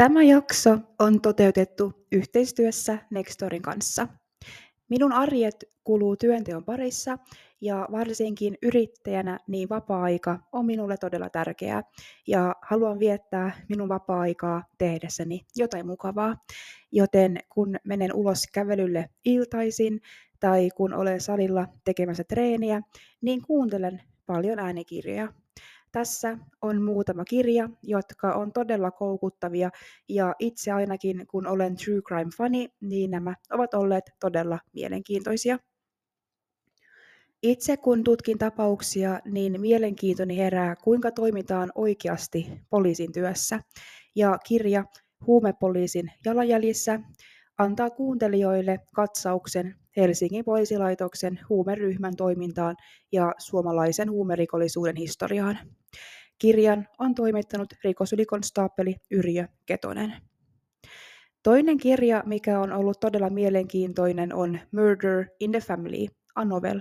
Tämä jakso on toteutettu yhteistyössä Nextorin kanssa. Minun arjet kuluu työnteon parissa ja varsinkin yrittäjänä niin vapaa-aika on minulle todella tärkeää ja haluan viettää minun vapaa-aikaa tehdessäni jotain mukavaa. Joten kun menen ulos kävelylle iltaisin tai kun olen salilla tekemässä treeniä, niin kuuntelen paljon äänikirjoja. Tässä on muutama kirja, jotka on todella koukuttavia ja itse ainakin kun olen true crime fani, niin nämä ovat olleet todella mielenkiintoisia. Itse kun tutkin tapauksia, niin mielenkiintoni herää, kuinka toimitaan oikeasti poliisin työssä. Ja kirja Huumepoliisin jalanjäljissä antaa kuuntelijoille katsauksen Helsingin poliisilaitoksen huumeryhmän toimintaan ja suomalaisen huumerikollisuuden historiaan. Kirjan on toimittanut rikosylikonstaapeli Yrjö Ketonen. Toinen kirja, mikä on ollut todella mielenkiintoinen, on Murder in the Family, a novel.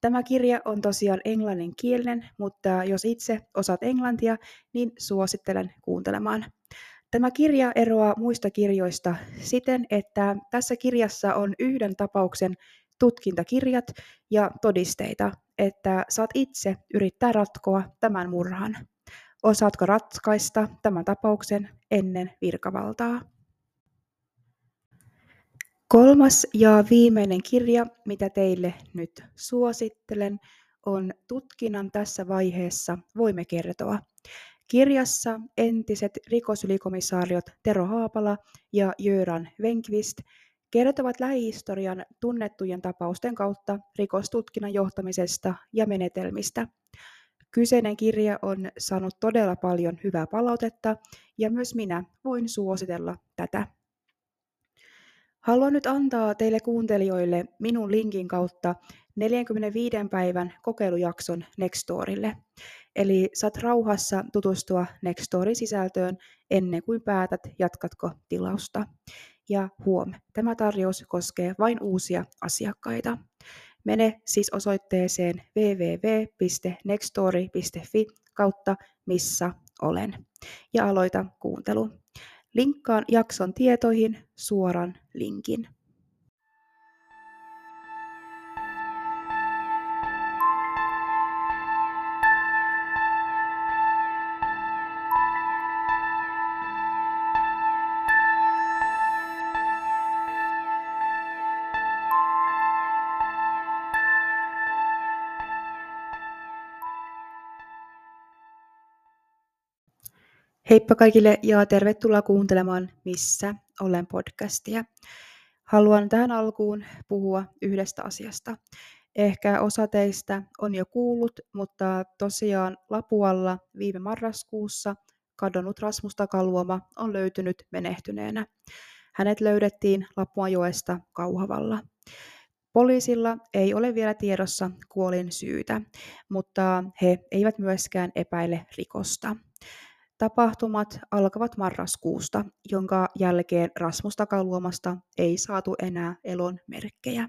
Tämä kirja on tosiaan englanninkielinen, mutta jos itse osaat englantia, niin suosittelen kuuntelemaan. Tämä kirja eroaa muista kirjoista siten, että tässä kirjassa on yhden tapauksen tutkintakirjat ja todisteita, että saat itse yrittää ratkoa tämän murhan. Osaatko ratkaista tämän tapauksen ennen virkavaltaa? Kolmas ja viimeinen kirja, mitä teille nyt suosittelen, on Tutkinnan tässä vaiheessa voimme kertoa. Kirjassa entiset rikosylikomissaariot Tero Haapala ja Jöran Venkvist kertovat lähihistorian tunnettujen tapausten kautta rikostutkinnan johtamisesta ja menetelmistä. Kyseinen kirja on saanut todella paljon hyvää palautetta ja myös minä voin suositella tätä. Haluan nyt antaa teille kuuntelijoille minun linkin kautta 45 päivän kokeilujakson Nextorille. Eli saat rauhassa tutustua Nextorin sisältöön ennen kuin päätät, jatkatko tilausta. Ja huom, tämä tarjous koskee vain uusia asiakkaita. Mene siis osoitteeseen www.nextory.fi kautta missä olen ja aloita kuuntelu. Linkkaan jakson tietoihin suoran linkin. Heippa kaikille ja tervetuloa kuuntelemaan Missä olen podcastia. Haluan tähän alkuun puhua yhdestä asiasta. Ehkä osa teistä on jo kuullut, mutta tosiaan Lapualla viime marraskuussa kadonnut Rasmus Takaluoma on löytynyt menehtyneenä. Hänet löydettiin Lapuanjoesta Kauhavalla. Poliisilla ei ole vielä tiedossa kuolin syytä, mutta he eivät myöskään epäile rikosta. Tapahtumat alkavat marraskuusta, jonka jälkeen Rasmus Takaluomasta ei saatu enää elon merkkejä.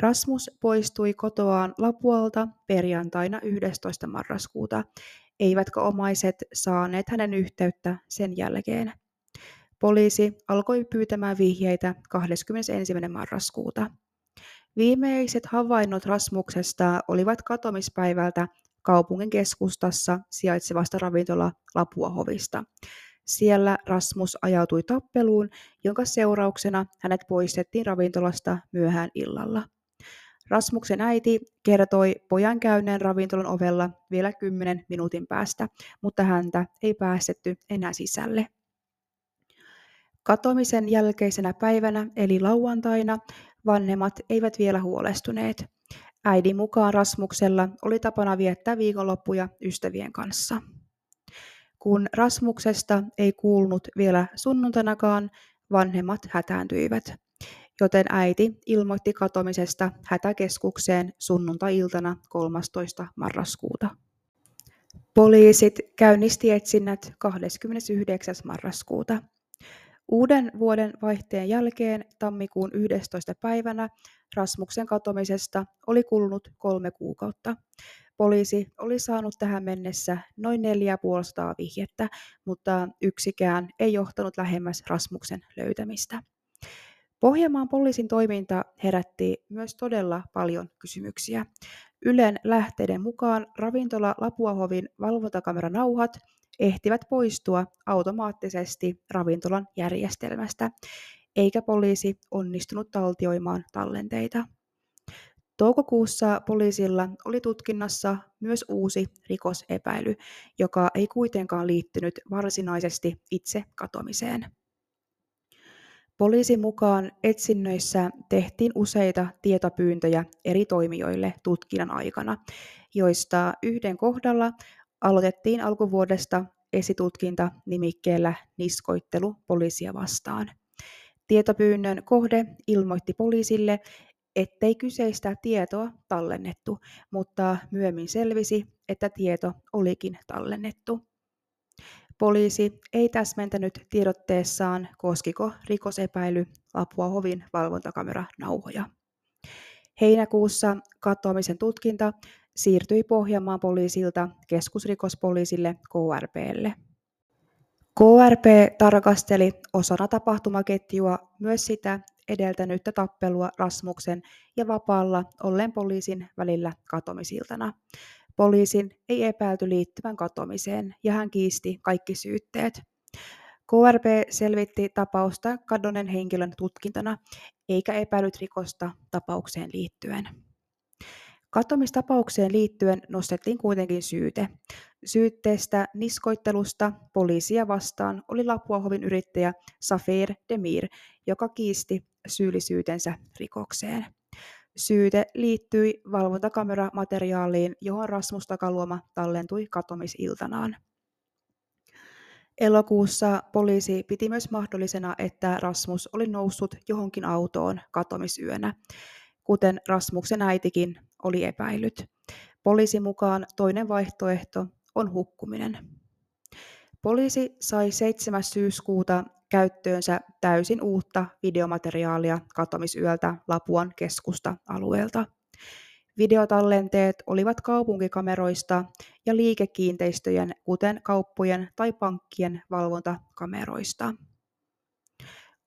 Rasmus poistui kotoaan Lapualta perjantaina 11. marraskuuta, eivätkä omaiset saaneet hänen yhteyttä sen jälkeen. Poliisi alkoi pyytämään vihjeitä 21. marraskuuta. Viimeiset havainnot Rasmuksesta olivat katomispäivältä kaupungin keskustassa sijaitsevasta ravintola Lapuahovista. Siellä Rasmus ajautui tappeluun, jonka seurauksena hänet poistettiin ravintolasta myöhään illalla. Rasmuksen äiti kertoi pojan käyneen ravintolan ovella vielä kymmenen minuutin päästä, mutta häntä ei päästetty enää sisälle. Katoamisen jälkeisenä päivänä eli lauantaina vanhemmat eivät vielä huolestuneet. Äidin mukaan Rasmuksella oli tapana viettää viikonloppuja ystävien kanssa. Kun Rasmuksesta ei kuulunut vielä sunnuntainakaan, vanhemmat hätääntyivät, joten äiti ilmoitti katomisesta hätäkeskukseen sunnuntai-iltana 13. marraskuuta. Poliisit käynnisti etsinnät 29. marraskuuta. Uuden vuoden vaihteen jälkeen tammikuun 11. päivänä Rasmuksen katoamisesta oli kulunut kolme kuukautta. Poliisi oli saanut tähän mennessä noin 450 vihjettä, mutta yksikään ei johtanut lähemmäs Rasmuksen löytämistä. Pohjanmaan poliisin toiminta herätti myös todella paljon kysymyksiä. Ylen lähteiden mukaan ravintola Lapuahovin valvontakameranauhat ehtivät poistua automaattisesti ravintolan järjestelmästä, eikä poliisi onnistunut taltioimaan tallenteita. Toukokuussa poliisilla oli tutkinnassa myös uusi rikosepäily, joka ei kuitenkaan liittynyt varsinaisesti itse katomiseen. Poliisin mukaan etsinnöissä tehtiin useita tietopyyntöjä eri toimijoille tutkinnan aikana, joista yhden kohdalla aloitettiin alkuvuodesta esitutkinta nimikkeellä niskoittelu poliisia vastaan. Tietopyynnön kohde ilmoitti poliisille, ettei kyseistä tietoa tallennettu, mutta myöhemmin selvisi, että tieto olikin tallennettu. Poliisi ei täsmentänyt tiedotteessaan, koskiko rikosepäily Lapua hovin valvontakameranauhoja. Heinäkuussa katoamisen tutkinta siirtyi Pohjanmaan poliisilta keskusrikospoliisille KRPlle. KRP tarkasteli osana tapahtumaketjua myös sitä edeltänyttä tappelua Rasmuksen ja vapaalla ollen poliisin välillä katomisiltana. Poliisin ei epäilty liittyvän katomiseen ja hän kiisti kaikki syytteet. KRP selvitti tapausta kadonneen henkilön tutkintana eikä epäilyt rikosta tapaukseen liittyen. Katomistapaukseen liittyen nostettiin kuitenkin syyte. Syytteestä niskoittelusta poliisia vastaan oli Lapuahovin yrittäjä Safir Demir, joka kiisti syyllisyytensä rikokseen. Syyte liittyi valvontakamera-materiaaliin, johon Rasmus Takaluoma tallentui katomisiltanaan. Elokuussa poliisi piti myös mahdollisena, että Rasmus oli noussut johonkin autoon katomisyönä, kuten Rasmuksen äitikin oli epäillyt. Poliisi mukaan toinen vaihtoehto on hukkuminen. Poliisi sai 7. syyskuuta käyttöönsä täysin uutta videomateriaalia katomisyöltä Lapuan keskusta alueelta. Videotallenteet olivat kaupunkikameroista ja liikekiinteistöjen, kuten kauppojen tai pankkien valvontakameroista.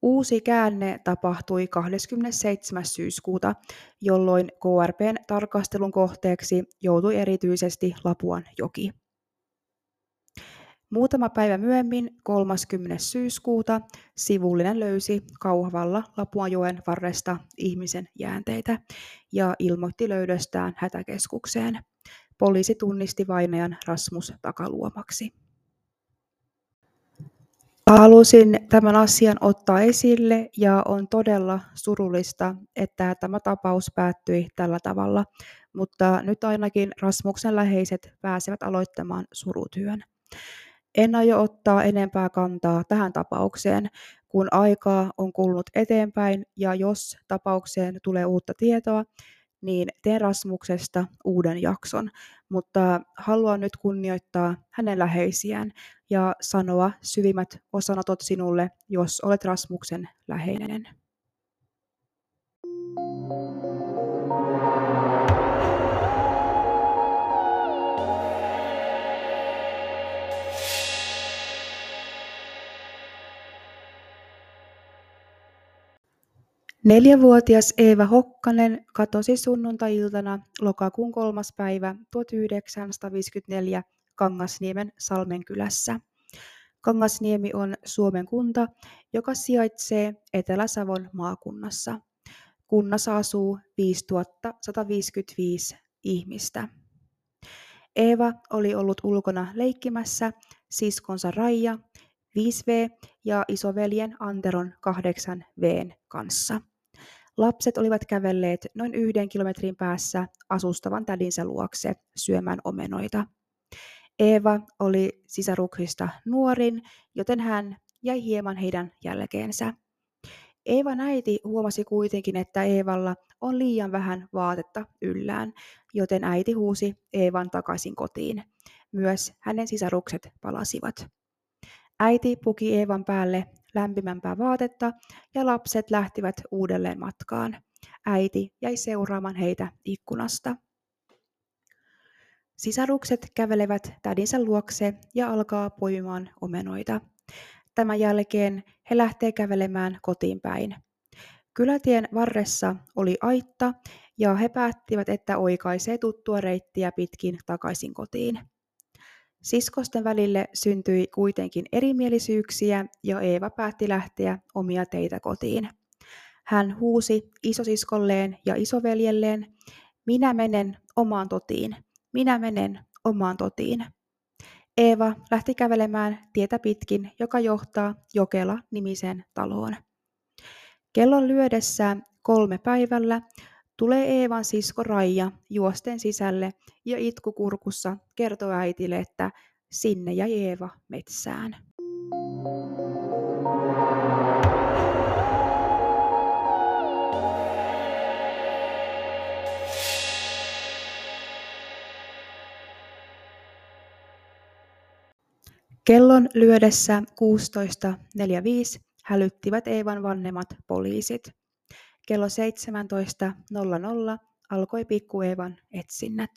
Uusi käänne tapahtui 27. syyskuuta, jolloin KRPn tarkastelun kohteeksi joutui erityisesti Lapuan joki. Muutama päivä myöhemmin, 30. syyskuuta, sivullinen löysi Kauhavalla Lapuanjoen varresta ihmisen jäänteitä ja ilmoitti löydöstään hätäkeskukseen. Poliisi tunnisti vainajan Rasmus Takaluomaksi. Halusin tämän asian ottaa esille ja on todella surullista, että tämä tapaus päättyi tällä tavalla, mutta nyt ainakin Rasmuksen läheiset pääsevät aloittamaan surutyön. En aio ottaa enempää kantaa tähän tapaukseen, kun aikaa on kulunut eteenpäin ja jos tapaukseen tulee uutta tietoa, niin teen Rasmuksesta uuden jakson, mutta haluan nyt kunnioittaa hänen läheisiään ja sanoa syvimmät osanotot sinulle, jos olet Rasmuksen läheinen. Neljävuotias Eeva Hokkanen katosi sunnuntai-iltana lokakuun kolmas päivä 1954 Kangasniemen Salmenkylässä. Kangasniemi on Suomen kunta, joka sijaitsee Etelä-Savon maakunnassa. Kunnassa asuu 5155 ihmistä. Eeva oli ollut ulkona leikkimässä siskonsa Raija 5V ja isoveljen Anteron 8Vn kanssa. Lapset olivat kävelleet noin yhden kilometrin päässä asustavan tädinsä luokse syömään omenoita. Eeva oli sisaruksista nuorin, joten hän jäi hieman heidän jälkeensä. Eevan äiti huomasi kuitenkin, että Eevalla on liian vähän vaatetta yllään, joten äiti huusi Eevan takaisin kotiin. Myös hänen sisarukset palasivat. Äiti puki Eevan päälle lämpimämpää vaatetta ja lapset lähtivät uudelleen matkaan. Äiti jäi seuraamaan heitä ikkunasta. Sisarukset kävelevät tädinsä luokse ja alkaa poimimaan omenoita. Tämän jälkeen he lähtee kävelemään kotiin päin. Kylätien varressa oli aitta ja he päättivät, että oikaisee tuttua reittiä pitkin takaisin kotiin. Siskosten välille syntyi kuitenkin erimielisyyksiä ja Eeva päätti lähteä omia teitä kotiin. Hän huusi isosiskolleen ja isoveljelleen, minä menen omaan totiin, minä menen omaan totiin. Eeva lähti kävelemään tietä pitkin, joka johtaa Jokela-nimiseen taloon. Kellon lyödessä kolme päivällä tulee Eevan sisko Raija juosten sisälle ja itkukurkussa kertoo äitille, että sinne jäi Eeva metsään. Kellon lyödessä 16.45 hälyttivät Eevan vanhemmat poliisit. Kello 17.00 alkoi pikku Eevan etsinnät.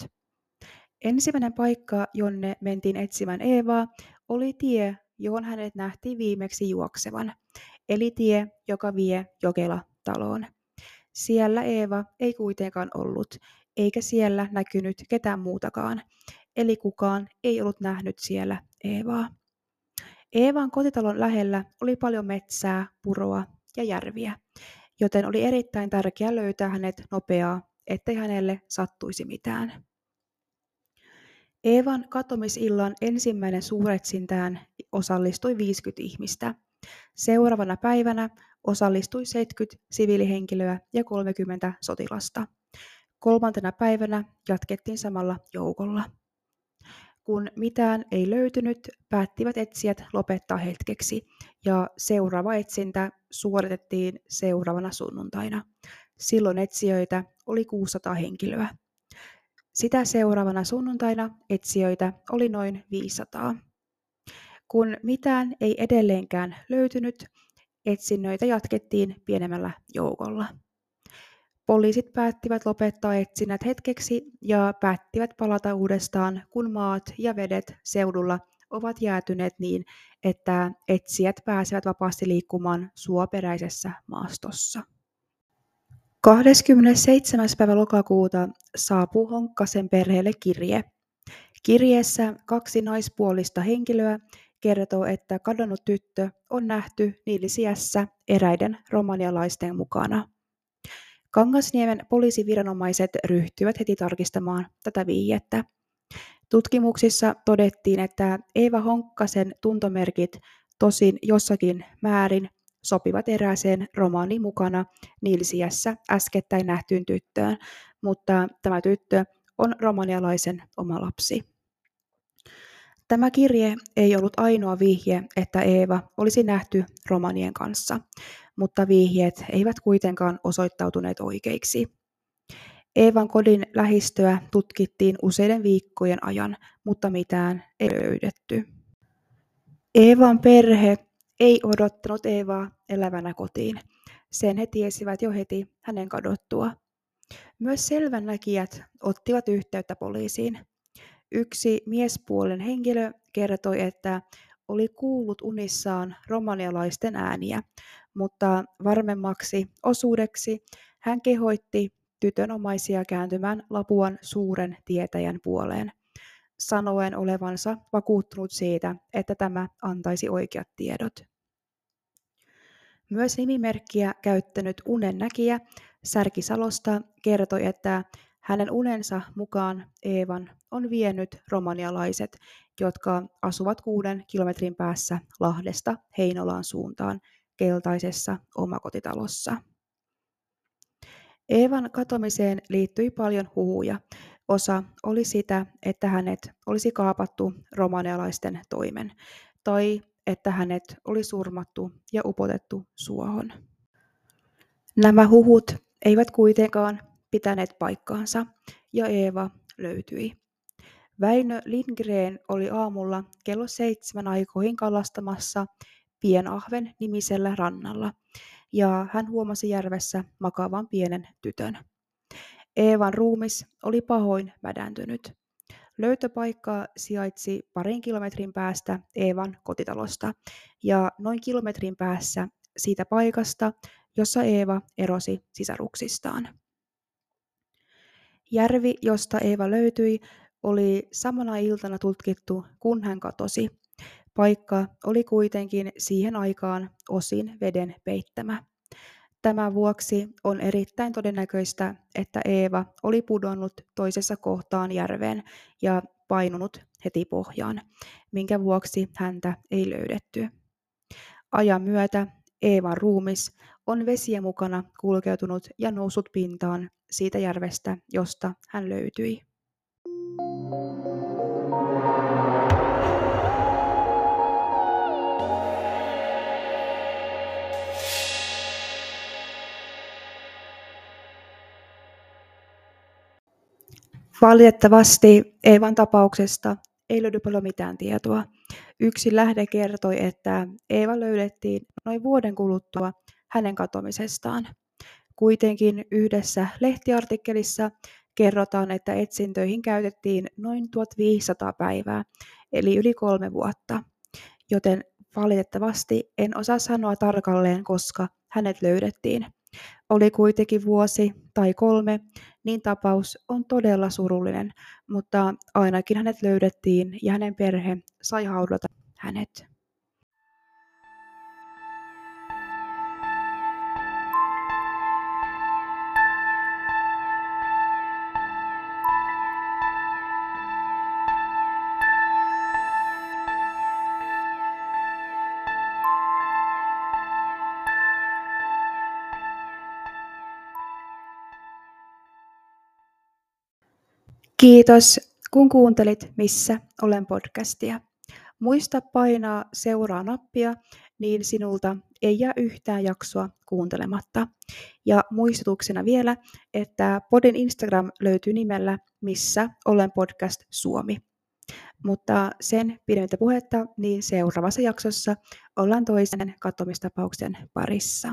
Ensimmäinen paikka, jonne mentiin etsimään Eevaa, oli tie, johon hänet nähtiin viimeksi juoksevan, eli tie, joka vie Jokela-taloon. Siellä Eeva ei kuitenkaan ollut, eikä siellä näkynyt ketään muutakaan, eli kukaan ei ollut nähnyt siellä Eevaa. Eevan kotitalon lähellä oli paljon metsää, puroa ja järviä, joten oli erittäin tärkeää löytää hänet nopeaa, ettei hänelle sattuisi mitään. Eevan katomisillan ensimmäinen suuretsintään osallistui 50 ihmistä. Seuraavana päivänä osallistui 70 siviilihenkilöä ja 30 sotilasta. Kolmantena päivänä jatkettiin samalla joukolla. Kun mitään ei löytynyt, päättivät etsijät lopettaa hetkeksi ja seuraava etsintä suoritettiin seuraavana sunnuntaina. Silloin etsijöitä oli 600 henkilöä. Sitä seuraavana sunnuntaina etsijöitä oli noin 500. Kun mitään ei edelleenkään löytynyt, etsinnöitä jatkettiin pienemmällä joukolla. Poliisit päättivät lopettaa etsinnät hetkeksi ja päättivät palata uudestaan, kun maat ja vedet seudulla ovat jäätyneet niin, että etsijät pääsevät vapaasti liikkumaan suoperäisessä maastossa. 27. päivä lokakuuta saapuu Honkkasen perheelle kirje. Kirjeessä kaksi naispuolista henkilöä kertoo, että kadonnut tyttö on nähty Niilisiässä eräiden romanialaisten mukana. Kangasniemen poliisiviranomaiset ryhtyivät heti tarkistamaan tätä vihjettä. Tutkimuksissa todettiin, että Eeva Honkkasen tuntomerkit tosin jossakin määrin sopivat erääseen romaaniin mukana Nilsiässä äskettäin nähtyyn tyttöön, mutta tämä tyttö on romanialaisen oma lapsi. Tämä kirje ei ollut ainoa vihje, että Eeva olisi nähty romanien kanssa, mutta vihjeet eivät kuitenkaan osoittautuneet oikeiksi. Eevan kodin lähistöä tutkittiin useiden viikkojen ajan, mutta mitään ei löydetty. Eevan perhe ei odottanut Eevaa elävänä kotiin. Sen he tiesivät jo heti hänen kadottua. Myös selvännäkijät ottivat yhteyttä poliisiin. Yksi miespuolen henkilö kertoi, että oli kuullut unissaan romanialaisten ääniä, mutta varmemmaksi osuudeksi hän kehoitti tytön omaisia kääntymään Lapuan suuren tietäjän puoleen, sanoen olevansa vakuuttunut siitä, että tämä antaisi oikeat tiedot. Myös nimimerkkiä käyttänyt unennäkijä Särkisalosta kertoi, että hänen unensa mukaan Eevan on vienyt romanialaiset, jotka asuvat kuuden kilometrin päässä Lahdesta Heinolaan suuntaan keltaisessa omakotitalossa. Eevan katomiseen liittyi paljon huhuja. Osa oli sitä, että hänet olisi kaapattu romanialaisten toimen, tai että hänet oli surmattu ja upotettu suohon. Nämä huhut eivät kuitenkaan pitäneet paikkaansa, ja Eeva löytyi. Väinö Lindgren oli aamulla kello seitsemän aikoihin kalastamassa Pienahven nimisellä rannalla, ja hän huomasi järvessä makaavan pienen tytön. Eevan ruumis oli pahoin mädäntynyt. Löytöpaikka sijaitsi parin kilometrin päästä Eevan kotitalosta ja noin kilometrin päässä siitä paikasta, jossa Eeva erosi sisaruksistaan. Järvi, josta Eeva löytyi, oli samana iltana tutkittu, kun hän katosi. Paikka oli kuitenkin siihen aikaan osin veden peittämä. Tämän vuoksi on erittäin todennäköistä, että Eeva oli pudonnut toisessa kohtaan järveen ja painunut heti pohjaan, minkä vuoksi häntä ei löydetty. Ajan myötä Eevan ruumis on vesien mukana kulkeutunut ja noussut pintaan siitä järvestä, josta hän löytyi. Valitettavasti Eevan tapauksesta ei löydy paljon mitään tietoa. Yksi lähde kertoi, että Eeva löydettiin noin vuoden kuluttua hänen katoamisestaan. Kuitenkin yhdessä lehtiartikkelissa kerrotaan, että etsintöihin käytettiin noin 1500 päivää, eli yli kolme vuotta. Joten valitettavasti en osaa sanoa tarkalleen, koska hänet löydettiin. Oli kuitenkin vuosi tai kolme, niin tapaus on todella surullinen, mutta ainakin hänet löydettiin ja hänen perhe sai haudata hänet. Kiitos, kun kuuntelit Missä olen podcastia. Muista painaa seuraa nappia, niin sinulta ei jää yhtään jaksoa kuuntelematta. Ja muistutuksena vielä, että podin Instagram löytyy nimellä Missä olen podcast Suomi. Mutta sen pidemmittä puhetta, niin seuraavassa jaksossa ollaan toisen katomistapauksen parissa.